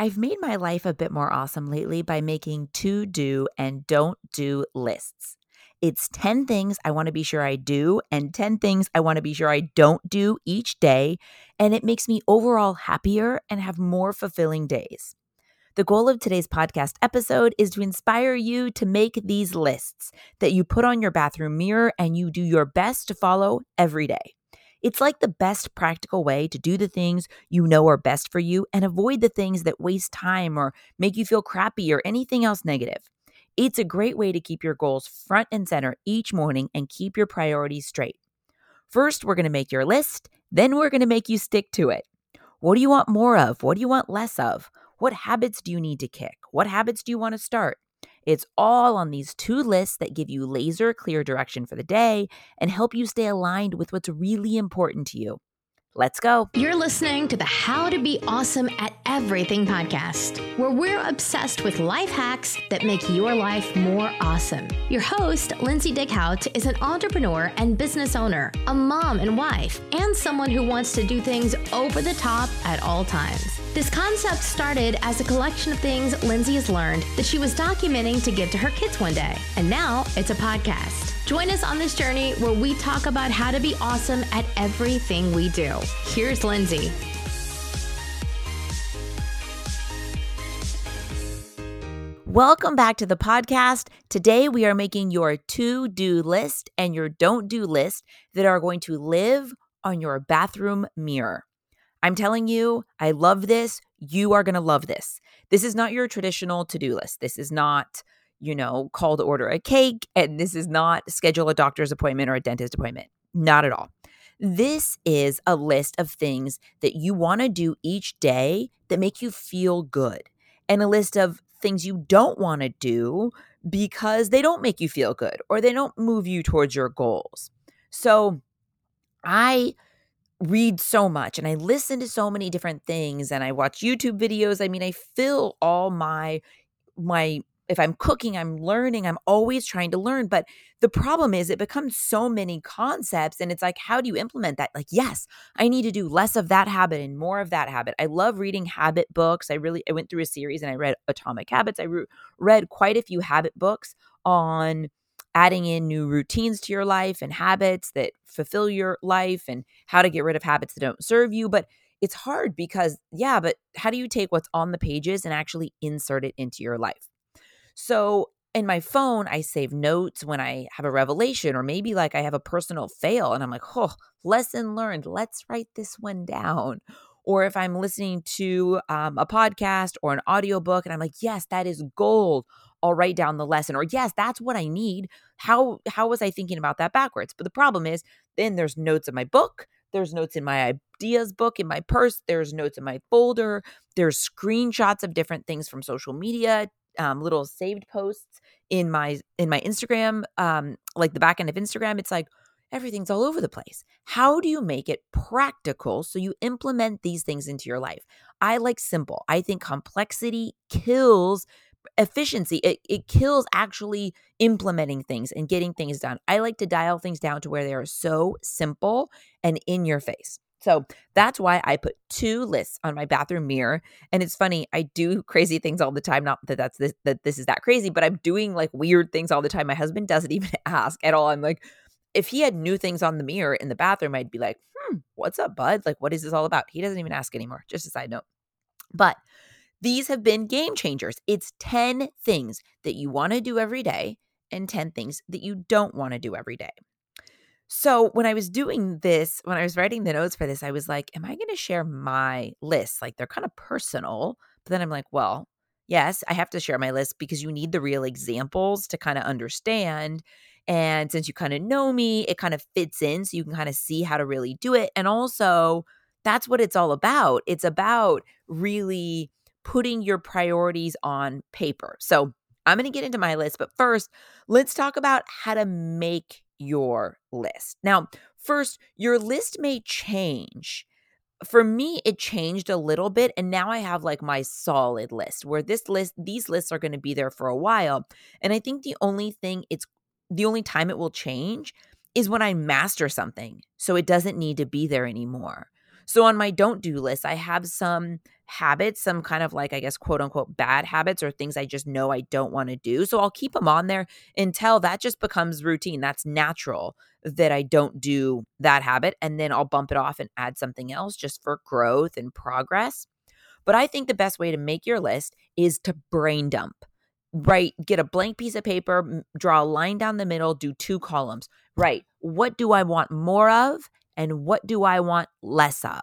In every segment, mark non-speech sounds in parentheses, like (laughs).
I've made my life a bit more awesome lately by making to do and don't do lists. It's 10 things I want to be sure I do and 10 things I want to be sure I don't do each day. And it makes me overall happier and have more fulfilling days. The goal of today's podcast episode is to inspire you to make these lists that you put on your bathroom mirror and you do your best to follow every day. It's like the best practical way to do the things you know are best for you and avoid the things that waste time or make you feel crappy or anything else negative. It's a great way to keep your goals front and center each morning and keep your priorities straight. First, we're going to make your list, then, we're going to make you stick to it. What do you want more of? What do you want less of? What habits do you need to kick? What habits do you want to start? It's all on these two lists that give you laser clear direction for the day and help you stay aligned with what's really important to you. Let's go. You're listening to the How to Be Awesome at Everything podcast, where we're obsessed with life hacks that make your life more awesome. Your host, Lindsay Dickhout, is an entrepreneur and business owner, a mom and wife, and someone who wants to do things over the top at all times. This concept started as a collection of things Lindsay has learned that she was documenting to give to her kids one day, and now it's a podcast. Join us on this journey where we talk about how to be awesome at everything we do. Here's Lindsay. Welcome back to the podcast. Today we are making your to do list and your don't do list that are going to live on your bathroom mirror. I'm telling you, I love this. You are going to love this. This is not your traditional to do list. This is not you know, call to order a cake. And this is not schedule a doctor's appointment or a dentist appointment. Not at all. This is a list of things that you want to do each day that make you feel good, and a list of things you don't want to do because they don't make you feel good or they don't move you towards your goals. So I read so much and I listen to so many different things and I watch YouTube videos. I mean, I fill all my my if I'm cooking, I'm learning, I'm always trying to learn. But the problem is it becomes so many concepts and it's like, how do you implement that? Like, yes, I need to do less of that habit and more of that habit. I love reading habit books. I really, I went through a series and I read Atomic Habits. I re- read quite a few habit books on adding in new routines to your life and habits that fulfill your life and how to get rid of habits that don't serve you. But it's hard because, yeah, but how do you take what's on the pages and actually insert it into your life? So in my phone, I save notes when I have a revelation, or maybe like I have a personal fail and I'm like, oh, lesson learned. Let's write this one down. Or if I'm listening to um, a podcast or an audiobook and I'm like, yes, that is gold. I'll write down the lesson. Or yes, that's what I need. How how was I thinking about that backwards? But the problem is then there's notes in my book. There's notes in my ideas book in my purse. There's notes in my folder. There's screenshots of different things from social media um, little saved posts in my in my Instagram, um, like the back end of Instagram. It's like everything's all over the place. How do you make it practical so you implement these things into your life? I like simple. I think complexity kills efficiency. It, it kills actually implementing things and getting things done. I like to dial things down to where they are so simple and in your face. So that's why I put two lists on my bathroom mirror. And it's funny, I do (laughs) crazy things all the time. Not that that's this, that this is that crazy, but I'm doing like weird things all the time. My husband doesn't (laughs) even ask at all. I'm like, if he had new things on the mirror in the bathroom, I'd be like, hmm, what's up, bud? Like, what is this all about? He doesn't even ask anymore. Just a side note. But these have been game changers. It's 10 things that you want to do every day and 10 things that you don't want to do every day. So when I was doing this, when I was writing the notes for this, I was like, am I going to share my list? Like they're kind of personal. But then I'm like, well, yes, I have to share my list because you need the real examples to kind of understand. And since you kind of know me, it kind of fits in so you can kind of see how to really do it. And also, that's what it's all about. It's about really putting your priorities on paper. So I'm going to get into my list, but first, let's talk about how to make your list. Now, first, your list may change. For me, it changed a little bit, and now I have like my solid list where this list, these lists are going to be there for a while. And I think the only thing it's the only time it will change is when I master something. So it doesn't need to be there anymore. So on my don't do list, I have some habits, some kind of like, I guess, quote unquote, bad habits or things I just know I don't want to do. So I'll keep them on there until that just becomes routine. That's natural that I don't do that habit. And then I'll bump it off and add something else just for growth and progress. But I think the best way to make your list is to brain dump. Right, get a blank piece of paper, draw a line down the middle, do two columns. Right, what do I want more of and what do I want less of?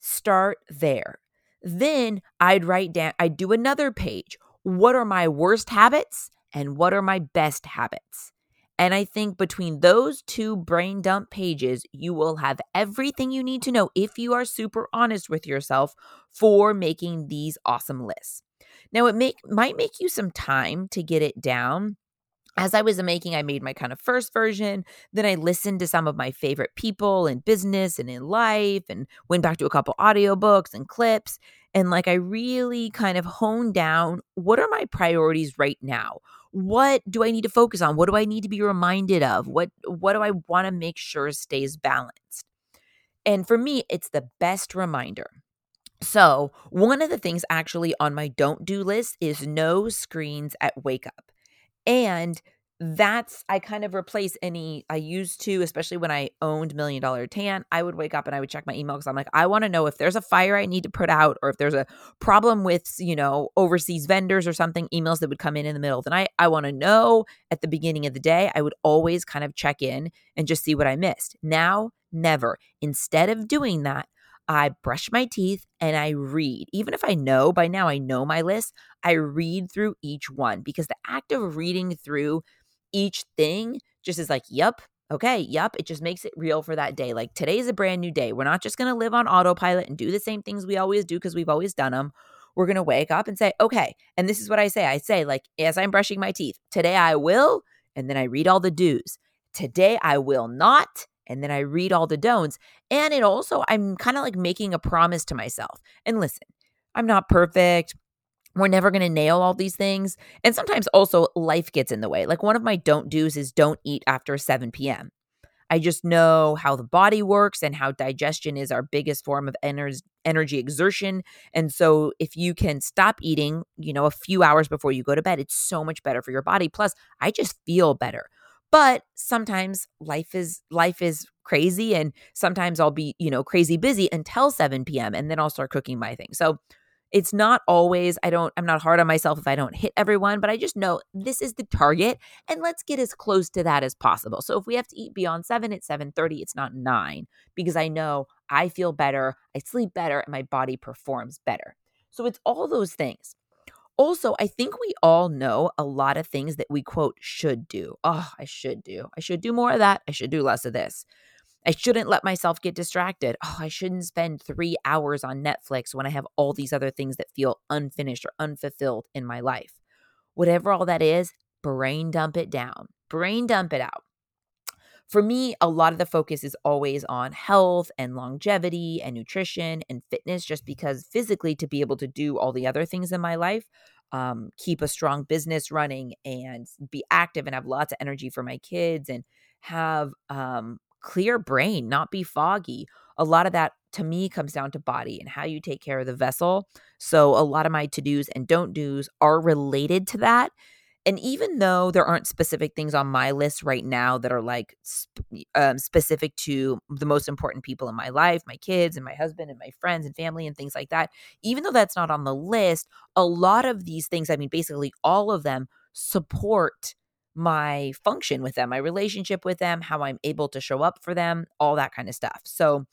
Start there. Then I'd write down, I'd do another page. What are my worst habits and what are my best habits? And I think between those two brain dump pages, you will have everything you need to know if you are super honest with yourself for making these awesome lists. Now, it make, might make you some time to get it down as I was making, I made my kind of first version. Then I listened to some of my favorite people in business and in life and went back to a couple audiobooks and clips. And like, I really kind of honed down what are my priorities right now? What do I need to focus on? What do I need to be reminded of? What, what do I want to make sure stays balanced? And for me, it's the best reminder. So, one of the things actually on my don't do list is no screens at wake up. And that's I kind of replace any I used to, especially when I owned Million Dollar Tan. I would wake up and I would check my email because I'm like, I want to know if there's a fire I need to put out or if there's a problem with, you know, overseas vendors or something, emails that would come in in the middle of the night. I want to know at the beginning of the day. I would always kind of check in and just see what I missed. Now, never. Instead of doing that, I brush my teeth and I read. Even if I know by now, I know my list, I read through each one because the act of reading through each thing just is like, yep, okay, yep. It just makes it real for that day. Like today's a brand new day. We're not just going to live on autopilot and do the same things we always do because we've always done them. We're going to wake up and say, okay. And this is what I say I say, like, as I'm brushing my teeth, today I will. And then I read all the do's. Today I will not and then I read all the don'ts. And it also, I'm kind of like making a promise to myself. And listen, I'm not perfect. We're never going to nail all these things. And sometimes also life gets in the way. Like one of my don't do's is don't eat after 7 p.m. I just know how the body works and how digestion is our biggest form of ener- energy exertion. And so if you can stop eating, you know, a few hours before you go to bed, it's so much better for your body. Plus, I just feel better. But sometimes life is life is crazy and sometimes I'll be, you know, crazy busy until 7 p.m. and then I'll start cooking my thing. So it's not always I don't I'm not hard on myself if I don't hit everyone, but I just know this is the target and let's get as close to that as possible. So if we have to eat beyond 7 at 7:30, it's not 9 because I know I feel better, I sleep better and my body performs better. So it's all those things. Also, I think we all know a lot of things that we quote should do. Oh, I should do. I should do more of that. I should do less of this. I shouldn't let myself get distracted. Oh, I shouldn't spend three hours on Netflix when I have all these other things that feel unfinished or unfulfilled in my life. Whatever all that is, brain dump it down, brain dump it out. For me, a lot of the focus is always on health and longevity and nutrition and fitness, just because physically to be able to do all the other things in my life, um, keep a strong business running and be active and have lots of energy for my kids and have um, clear brain, not be foggy. A lot of that to me comes down to body and how you take care of the vessel. So a lot of my to dos and don't dos are related to that. And even though there aren't specific things on my list right now that are like um, specific to the most important people in my life, my kids and my husband and my friends and family and things like that, even though that's not on the list, a lot of these things, I mean, basically all of them support my function with them, my relationship with them, how I'm able to show up for them, all that kind of stuff. So,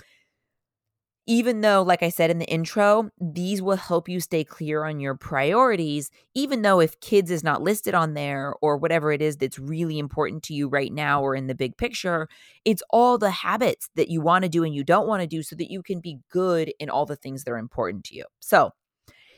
even though, like I said in the intro, these will help you stay clear on your priorities, even though if kids is not listed on there or whatever it is that's really important to you right now or in the big picture, it's all the habits that you want to do and you don't want to do so that you can be good in all the things that are important to you. So,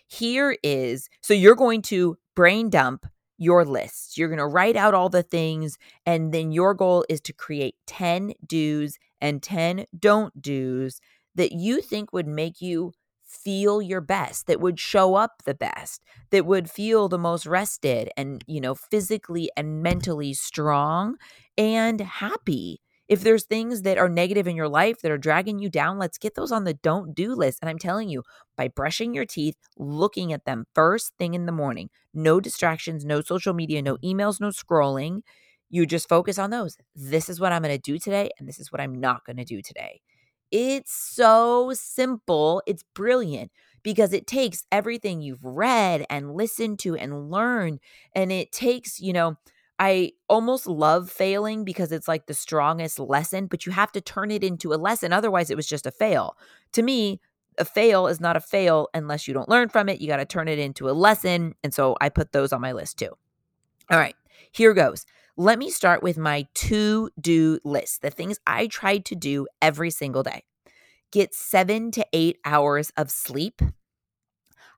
here is so you're going to brain dump your list. You're going to write out all the things, and then your goal is to create 10 do's and 10 don't do's that you think would make you feel your best that would show up the best that would feel the most rested and you know physically and mentally strong and happy If there's things that are negative in your life that are dragging you down, let's get those on the don't do list. And I'm telling you, by brushing your teeth, looking at them first thing in the morning, no distractions, no social media, no emails, no scrolling. You just focus on those. This is what I'm going to do today, and this is what I'm not going to do today. It's so simple. It's brilliant because it takes everything you've read and listened to and learned, and it takes, you know, I almost love failing because it's like the strongest lesson, but you have to turn it into a lesson. Otherwise, it was just a fail. To me, a fail is not a fail unless you don't learn from it. You got to turn it into a lesson. And so I put those on my list too. All right, here goes. Let me start with my to do list, the things I try to do every single day. Get seven to eight hours of sleep,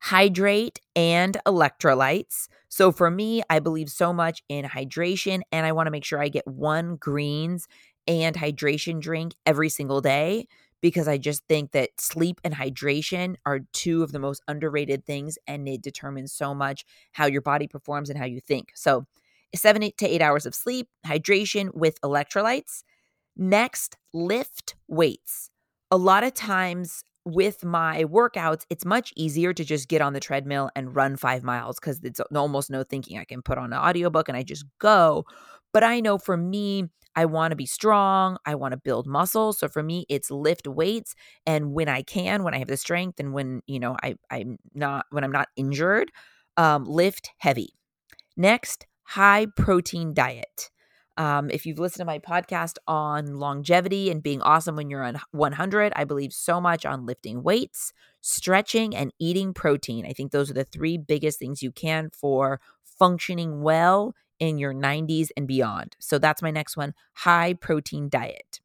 hydrate and electrolytes. So for me, I believe so much in hydration and I want to make sure I get one greens and hydration drink every single day because I just think that sleep and hydration are two of the most underrated things and it determines so much how your body performs and how you think. So, seven to eight hours of sleep, hydration with electrolytes. Next, lift weights. A lot of times with my workouts, it's much easier to just get on the treadmill and run five miles because it's almost no thinking. I can put on an audiobook and I just go. But I know for me, I want to be strong. I want to build muscle. So for me, it's lift weights. And when I can, when I have the strength and when, you know, I, I'm not, when I'm not injured, um, lift heavy. Next, high protein diet. Um, if you've listened to my podcast on longevity and being awesome when you're on 100, I believe so much on lifting weights, stretching, and eating protein. I think those are the three biggest things you can for functioning well in your 90s and beyond. So that's my next one high protein diet.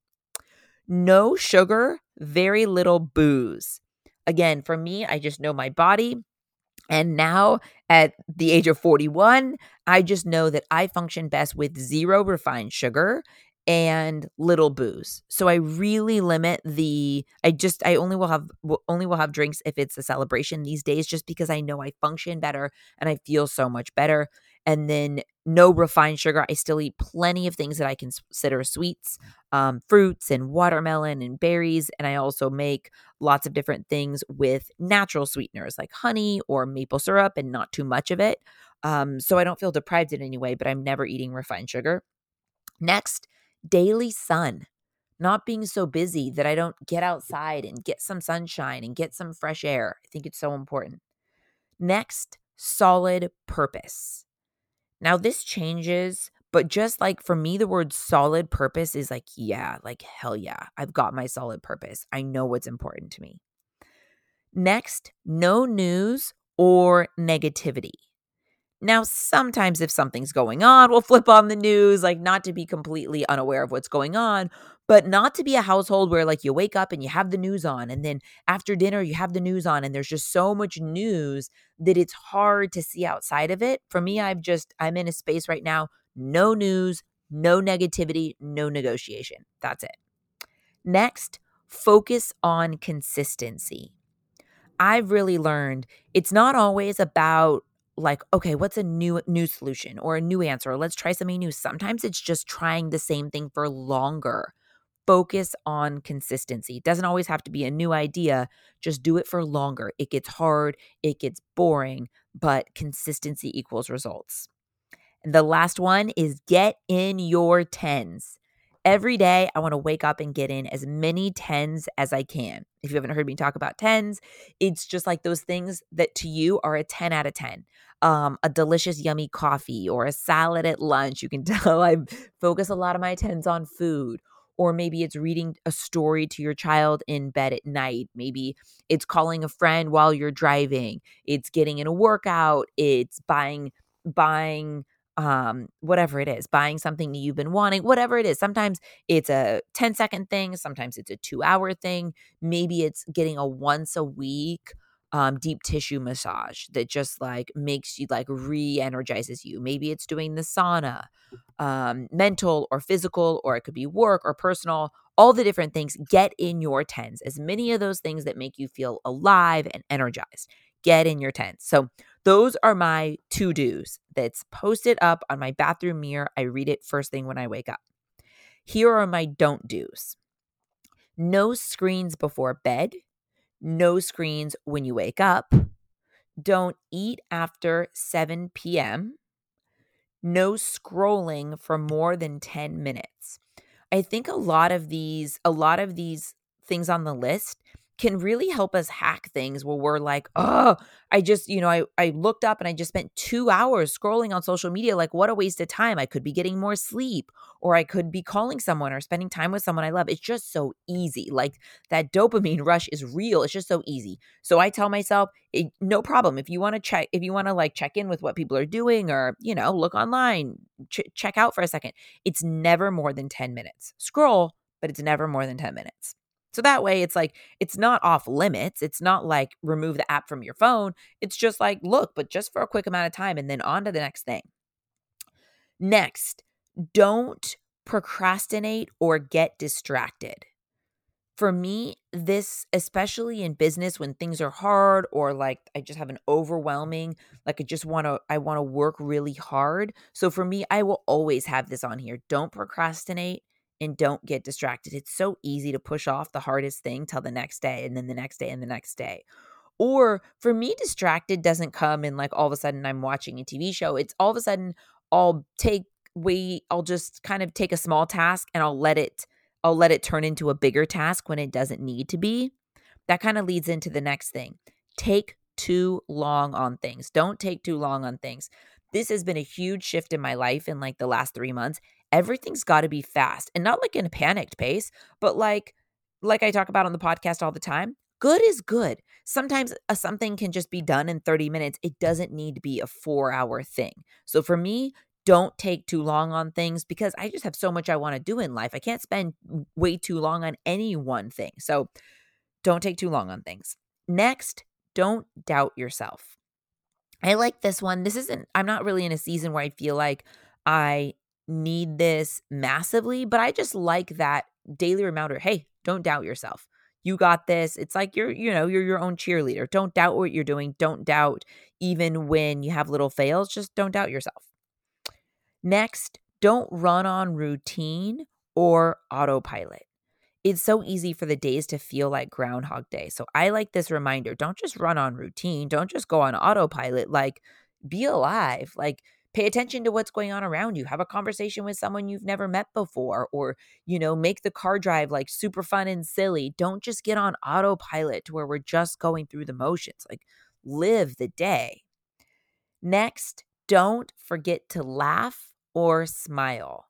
No sugar, very little booze. Again, for me, I just know my body. And now at the age of 41, I just know that I function best with zero refined sugar and little booze. So I really limit the I just I only will have only will have drinks if it's a celebration these days just because I know I function better and I feel so much better and then no refined sugar. I still eat plenty of things that I consider sweets, um, fruits and watermelon and berries. And I also make lots of different things with natural sweeteners like honey or maple syrup and not too much of it. Um, so I don't feel deprived in any way, but I'm never eating refined sugar. Next, daily sun. Not being so busy that I don't get outside and get some sunshine and get some fresh air. I think it's so important. Next, solid purpose. Now, this changes, but just like for me, the word solid purpose is like, yeah, like hell yeah, I've got my solid purpose. I know what's important to me. Next, no news or negativity. Now, sometimes if something's going on, we'll (laughs) flip on the news, like not to be completely unaware of what's going on, but not to be a household where like you wake up and you have the news on and then after dinner you have the news on and there's just so much news that it's hard to see outside of it. For me, I've just I'm in a space right now, no news, no negativity, no negotiation. That's it. Next, focus on consistency. I've really learned it's not always about like okay what's a new new solution or a new answer let's try something new sometimes it's just trying the same thing for longer focus on consistency. It doesn't always have to be a new idea, just do it for longer. It gets hard, it gets boring, but consistency equals results. And the last one is get in your tens. Every day, I want to wake up and get in as many tens as I can. If you haven't heard me talk about tens, it's just like those things that to you are a 10 out of 10. Um, a delicious, yummy coffee or a salad at lunch. You can (laughs) tell I focus a lot of my tens on food or maybe it's reading a story to your child in bed at night. Maybe it's calling a friend while you're driving. It's getting in a workout. It's buying buying um whatever it is buying something that you've been wanting whatever it is sometimes it's a 10 second thing sometimes it's a 2 hour thing maybe it's getting a once a week um, deep tissue massage that just like makes you like re-energizes you. Maybe it's doing the sauna, um, mental or physical, or it could be work or personal. All the different things. Get in your tens. As many of those things that make you feel alive and energized. Get in your tens. So those are my to dos. That's posted up on my bathroom mirror. I read it first thing when I wake up. Here are my don't do's no screens before bed, no screens when you wake up, don't eat after 7 p.m., no scrolling for more than 10 minutes. I think a lot of these a lot of these things on the list can really help us hack things where we're like, oh, I just, you know, I, I looked up and I just spent two hours scrolling on social media. Like, what a waste of time. I could be getting more sleep, or I could be calling someone or spending time with someone I love. It's just so easy. Like, that dopamine (laughs) rush is real. It's just so easy. So I tell myself, it, no problem. If you want to check, if you want to like check in with what people are doing or, you know, look online, ch- check out for a second, it's never more than 10 minutes. Scroll, but it's never more than 10 minutes. So that way it's like it's not off limits. It's not like remove the app from your phone. It's just like look, but just for a quick amount of time and then on to the next thing. Next, don't procrastinate or get distracted. For me, this especially in business when things are hard or like I just have an overwhelming like I just want to I want to work really hard. So for me, I will always have this on here. Don't procrastinate and don't get distracted. It's so easy to push off the hardest thing till the next day and then the next day and the next day. Or for me, distracted doesn't come in like all of a sudden I'm watching a TV show. It's all of a sudden I'll take we I'll just kind of take a small task and I'll let it I'll let it turn into a bigger task when it doesn't need to be. That kind of leads into the next thing. Take too long on things. Don't take too long on things. This has been a huge shift in my life in like the last 3 months everything's got to be fast and not like in a panicked pace, but like like I talk about on the podcast all the time, good is good. Sometimes a, something can just be done in 30 minutes. It doesn't need to be a 4-hour thing. So for me, don't take too long on things because I just have so much I want to do in life. I can't spend way too long on any one thing. So don't take too long on things. Next, don't doubt yourself. I like this one. This isn't, I'm not really in a season where I feel like I need this massively, but I just like that daily reminder hey, don't doubt yourself. You got this. It's like you're, you know, you're your own cheerleader. Don't doubt what you're doing. Don't doubt even when you have little fails, just don't doubt yourself. Next, don't run on routine or autopilot. It's so easy for the days to feel like Groundhog Day. So I like this reminder don't just run on routine, don't just go on autopilot. Like, be alive. Like, pay attention to what's going on around you. Have a conversation with someone you've never met before or you know make the car drive like super fun and silly. Don't just get on autopilot to where we're just going through the motions like live the day. Next don't forget to laugh or smile.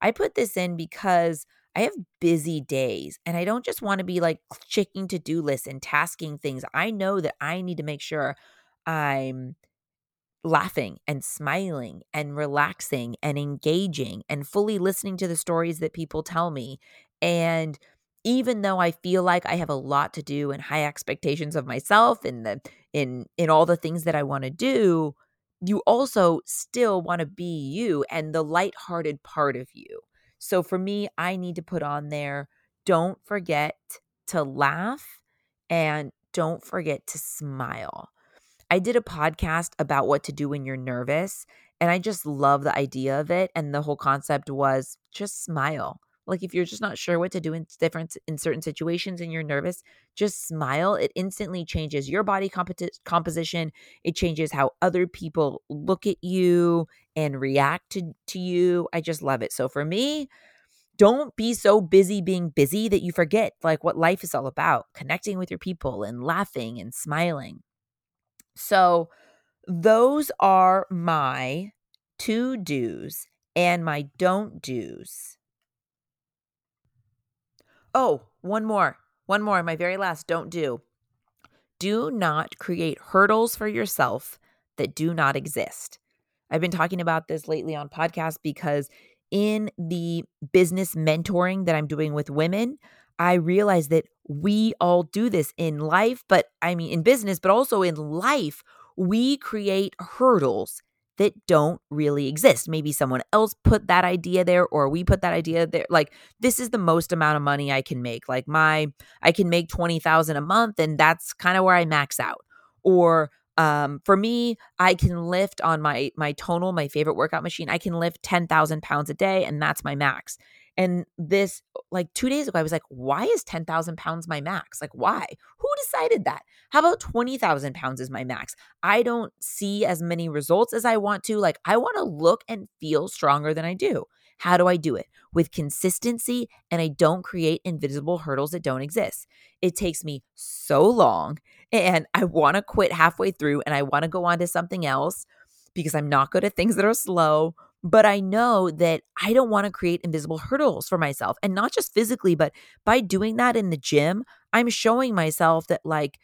I put this in because I have busy days and I don't just want to be like checking to do lists and tasking things. I know that I need to make sure I'm laughing and smiling and relaxing and engaging and fully listening to the stories that people tell me. And even though I feel like I have a lot to do and high expectations of myself and the in in all the things that I want to do, you also still want to be you and the lighthearted part of you. So for me, I need to put on there don't forget to laugh and don't forget to smile. I did a podcast about what to do when you're nervous, and I just love the idea of it. And the whole concept was just smile. Like if you're just not sure what to do in different in certain situations and you're nervous, just smile. It instantly changes your body comp- composition. It changes how other people look at you and react to, to you. I just love it. So for me, don't be so busy being busy that you forget like what life is all about, connecting with your people and laughing and smiling. So, those are my to do's and my don't do's. Oh, one more. One more. My very last don't do. Do not create hurdles for yourself that do not exist. I've been talking about this lately on podcasts because in the business mentoring that I'm doing with women, I realize that we all do this in life, but I mean, in business, but also in life, we create hurdles that don't really exist. Maybe someone else put that idea there or we put that idea there. Like this is the most amount of money I can make. Like my I can make 20,000 a month and that's kind of where I max out. Or um, for me, I can lift on my my tonal, my favorite workout machine. I can lift 10,000 pounds a day and that's my max. And this, like two days ago, I was like, why is 10,000 pounds my max? Like, why? Who decided that? How about 20,000 pounds is my max? I don't see as many results as I want to. Like, I want to look and feel stronger than I do. How do I do it? With consistency, and I don't create invisible hurdles that don't exist. It takes me so long, and I want to quit halfway through and I want to go on to something else because I'm not good at things that are slow. But I know that I don't want to create invisible hurdles for myself. And not just physically, but by doing that in the gym, I'm showing myself that, like,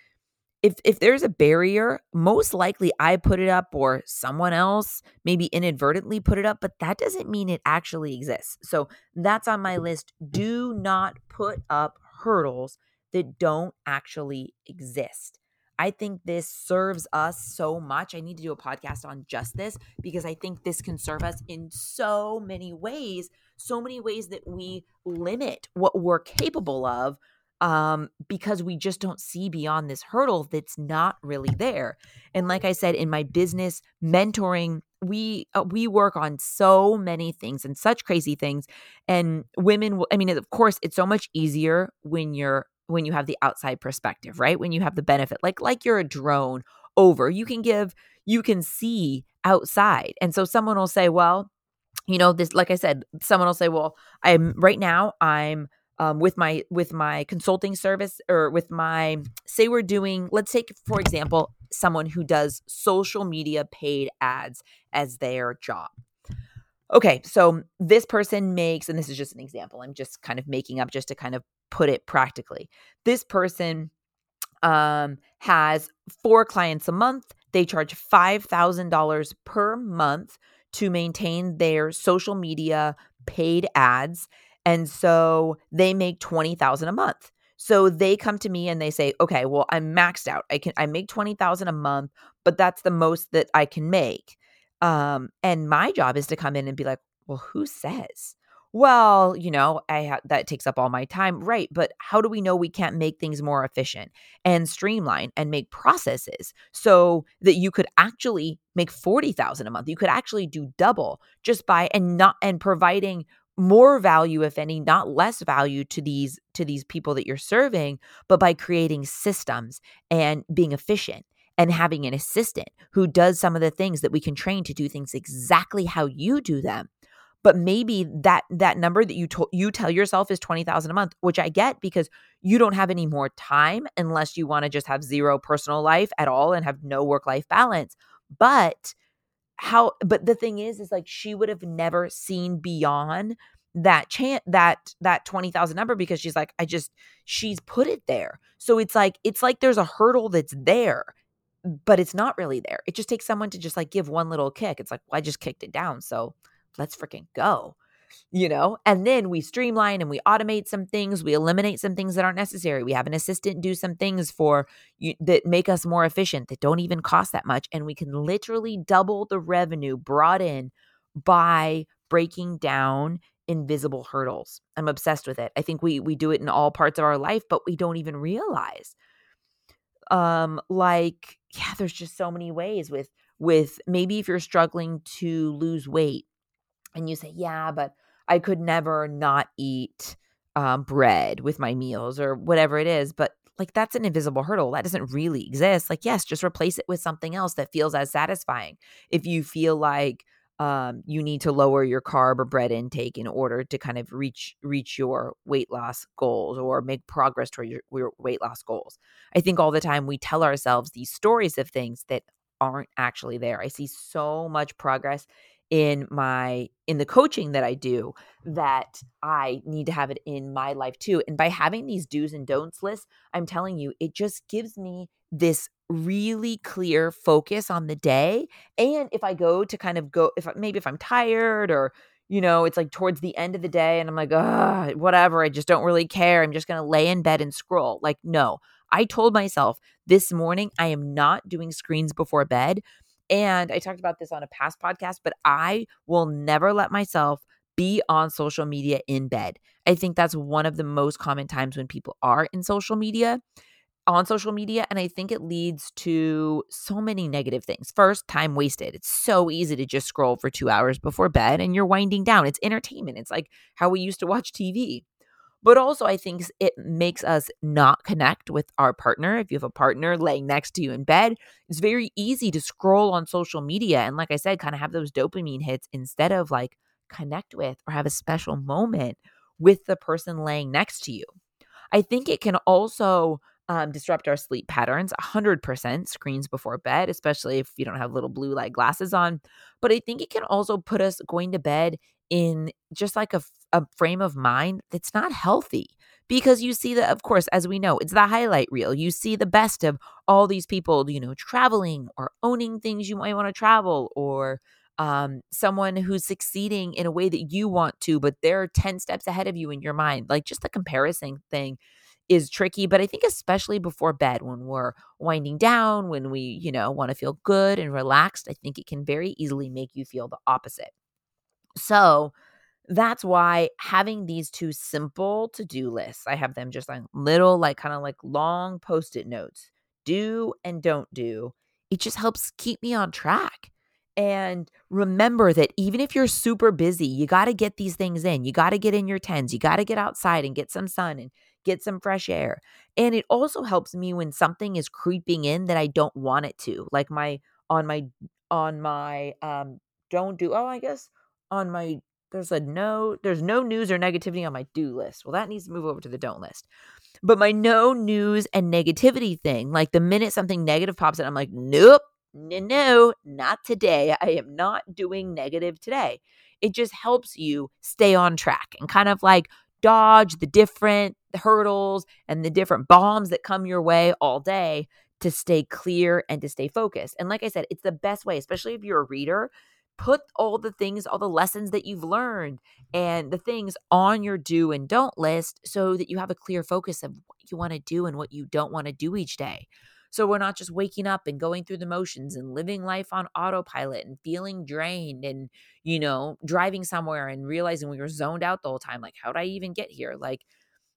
if if there's a barrier, most likely I put it up or someone else maybe inadvertently put it up, but that doesn't mean it actually exists. So that's on my list. Do not put up hurdles that don't actually exist. I think this serves us so much. I need to do a podcast on just this because I think this can serve us in so many ways, so many ways that we limit what we're capable of um, because we just don't see beyond this hurdle that's not really there. And like I said, in my business mentoring, we uh, we work on so many things and such crazy things. And women, I mean, of course, it's so much easier when you're when you have the outside perspective, right? When you have the benefit, like like you're a drone over, you can give, you can see outside. And so someone will say, well, you know, this, like I said, someone will say, well, I'm right now, I'm um, with my with my consulting service or with my say we're doing let's take for example someone who does social media paid ads as their job okay so this person makes and this is just an example i'm just kind of making up just to kind of put it practically this person um, has four clients a month they charge $5000 per month to maintain their social media paid ads and so they make 20,000 a month. So they come to me and they say, "Okay, well, I'm maxed out. I can I make 20,000 a month, but that's the most that I can make." Um and my job is to come in and be like, "Well, who says?" Well, you know, I ha- that takes up all my time, right? But how do we know we can't make things more efficient and streamline and make processes so that you could actually make 40,000 a month? You could actually do double just by and not and providing more value if any not less value to these to these people that you're serving but by creating systems and being efficient and having an assistant who does some of the things that we can train to do things exactly how you do them but maybe that that number that you to, you tell yourself is 20,000 a month which I get because you don't have any more time unless you want to just have zero personal life at all and have no work life balance but how but the thing is is like she would have never seen beyond that chant that that 20,000 number because she's like I just she's put it there. So it's like it's like there's a hurdle that's there but it's not really there. It just takes someone to just like give one little kick. It's like well, I just kicked it down. So let's freaking go. You know, and then we streamline and we automate some things. We eliminate some things that aren't necessary. We have an assistant do some things for you that make us more efficient that don't even cost that much. And we can literally double the revenue brought in by breaking down invisible hurdles. I'm obsessed with it. I think we we do it in all parts of our life, but we don't even realize. Um, like, yeah, there's just so many ways with with maybe if you're struggling to lose weight and you say, Yeah, but I could never not eat um, bread with my meals or whatever it is. But like that's an invisible hurdle that doesn't really exist. Like, yes, just replace it with something else that feels as satisfying. If you feel like um, you need to lower your carb or bread intake in order to kind of reach reach your weight loss goals or make progress toward your, your weight loss goals. I think all the time we tell ourselves these stories of things that aren't actually there. I see so much progress in my in the coaching that I do that I need to have it in my life too. And by having these do's and don'ts lists, I'm telling you, it just gives me this really clear focus on the day. And if I go to kind of go, if maybe if I'm tired or, you know, it's like towards the end of the day and I'm like, ah, whatever, I just don't really care. I'm just going to lay in bed and scroll. Like, no, I told myself this morning I am not doing screens before bed. And I talked about this on a past podcast, but I will never let myself be on social media in bed. I think that's one of the most common times when people are in social media on social media and I think it leads to so many negative things. First, time wasted. It's so easy to just scroll for 2 hours before bed and you're winding down. It's entertainment. It's like how we used to watch TV. But also I think it makes us not connect with our partner. If you have a partner laying next to you in bed, it's very easy to scroll on social media and like I said kind of have those dopamine hits instead of like connect with or have a special moment with the person laying next to you. I think it can also um, disrupt our sleep patterns 100% screens before bed especially if you don't have little blue light glasses on but i think it can also put us going to bed in just like a, a frame of mind that's not healthy because you see that of course as we know it's the highlight reel you see the best of all these people you know traveling or owning things you might want to travel or um, someone who's succeeding in a way that you want to but they're 10 steps ahead of you in your mind like just the comparison thing is tricky, but I think especially before bed when we're winding down, when we, you know, want to feel good and relaxed, I think it can very easily make you feel the opposite. So, that's why having these two simple to-do lists, I have them just like little like kind of like long post-it notes. Do and don't do. It just helps keep me on track. And remember that even if you're super busy, you got to get these things in. You got to get in your tens. You got to get outside and get some sun and get some fresh air. And it also helps me when something is creeping in that I don't want it to. Like my on my on my um don't do oh I guess on my there's a no there's no news or negativity on my do list. Well, that needs to move over to the don't list. But my no news and negativity thing, like the minute something negative pops in, I'm like, nope, no, no, not today. I am not doing negative today. It just helps you stay on track and kind of like dodge the different hurdles and the different bombs that come your way all day to stay clear and to stay focused. And like I said, it's the best way, especially if you're a reader. Put all the things, all the lessons that you've learned and the things on your do and don't list so that you have a clear focus of what you want to do and what you don't want to do each day. So we're not just waking up and going through the motions and living life on autopilot and feeling drained and, you know, driving somewhere and realizing we were zoned out the whole time. Like, how'd I even get here? Like,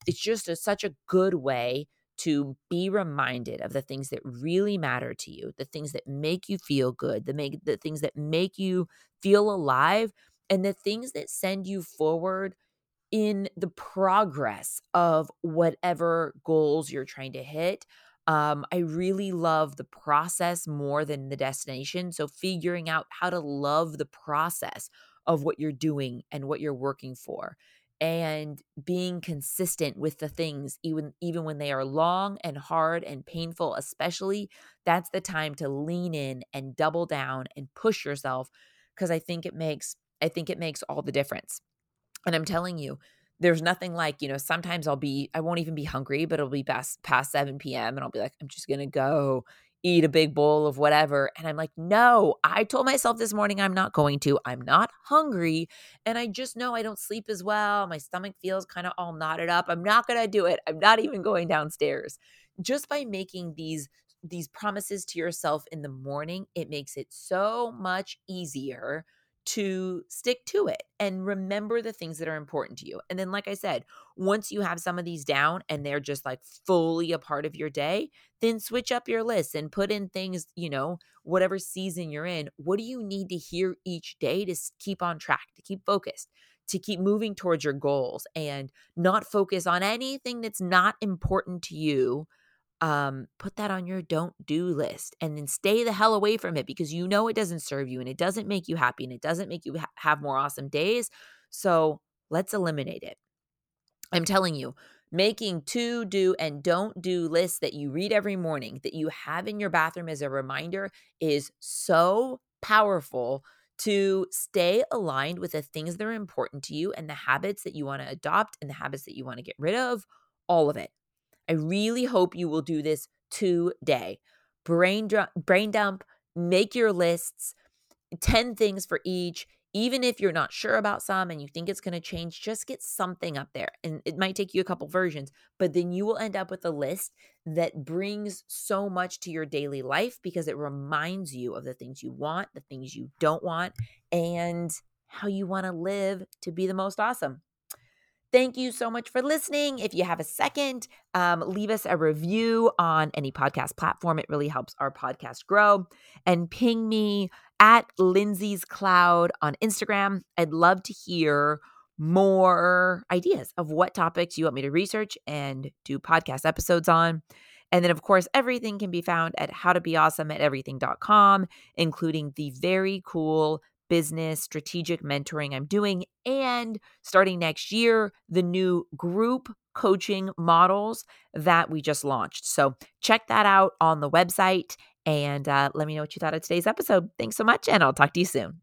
it's just a, such a good way to be reminded of the things that really matter to you, the things that make you feel good, the make the things that make you feel alive, and the things that send you forward in the progress of whatever goals you're trying to hit. Um, I really love the process more than the destination. So, figuring out how to love the process of what you're doing and what you're working for and being consistent with the things even even when they are long and hard and painful especially that's the time to lean in and double down and push yourself because i think it makes i think it makes all the difference and i'm telling you there's nothing like, you know, sometimes I'll be, I won't even be hungry, but it'll be past, past 7 p.m. and I'll be like, I'm just to go eat a big bowl of whatever. And I'm like, no, I told myself this morning I'm not going to. I'm not hungry. And I just know I don't sleep as well. My stomach feels kind of all knotted up. I'm not going to do it. I'm not even going downstairs. Just by making these these promises to yourself in the morning, it makes it so much easier to stick to it and remember the things that are important to you. And then, like I said, once you have some of these down and they're just like fully a part of your day, then switch up your list and put in things, you know, whatever season you're in. What do you need to hear each day to keep on track, to keep focused? To keep moving towards your goals and not focus on anything that's not important to you um, put that on your don't do list and then stay the hell away from it because you know it doesn't serve you and it doesn't make you happy and it doesn't make you ha- have more awesome days. So let's eliminate it. I'm telling you, making to do and don't do lists that you read every morning that you have in your bathroom as a reminder is so powerful to stay aligned with the things that are important to you and the habits that you want to adopt and the habits that you want to get rid of, all of it. I really hope you will do this today. Brain, dr- brain dump, make your lists, 10 things for each. Even if you're not sure about some and you think it's going to change, just get something up there. And it might take you a couple versions, but then you will end up with a list that brings so much to your daily life because it reminds you of the things you want, the things you don't want, and how you want to live to be the most awesome. Thank you so much for listening. If you have a second, um, leave us a review on any podcast platform. It really helps our podcast grow. And ping me at Lindsay's Cloud on Instagram. I'd love to hear more ideas of what topics you want me to research and do podcast episodes on. And then, of course, everything can be found at howtobeawesome at everything.com, including the very cool business strategic mentoring I'm doing. And starting next year, the new group coaching models that we just launched. So check that out on the website and uh, let me know what you thought of today's episode. Thanks so much, and I'll talk to you soon.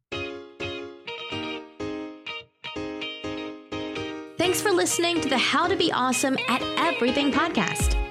Thanks for listening to the How to Be Awesome at Everything podcast.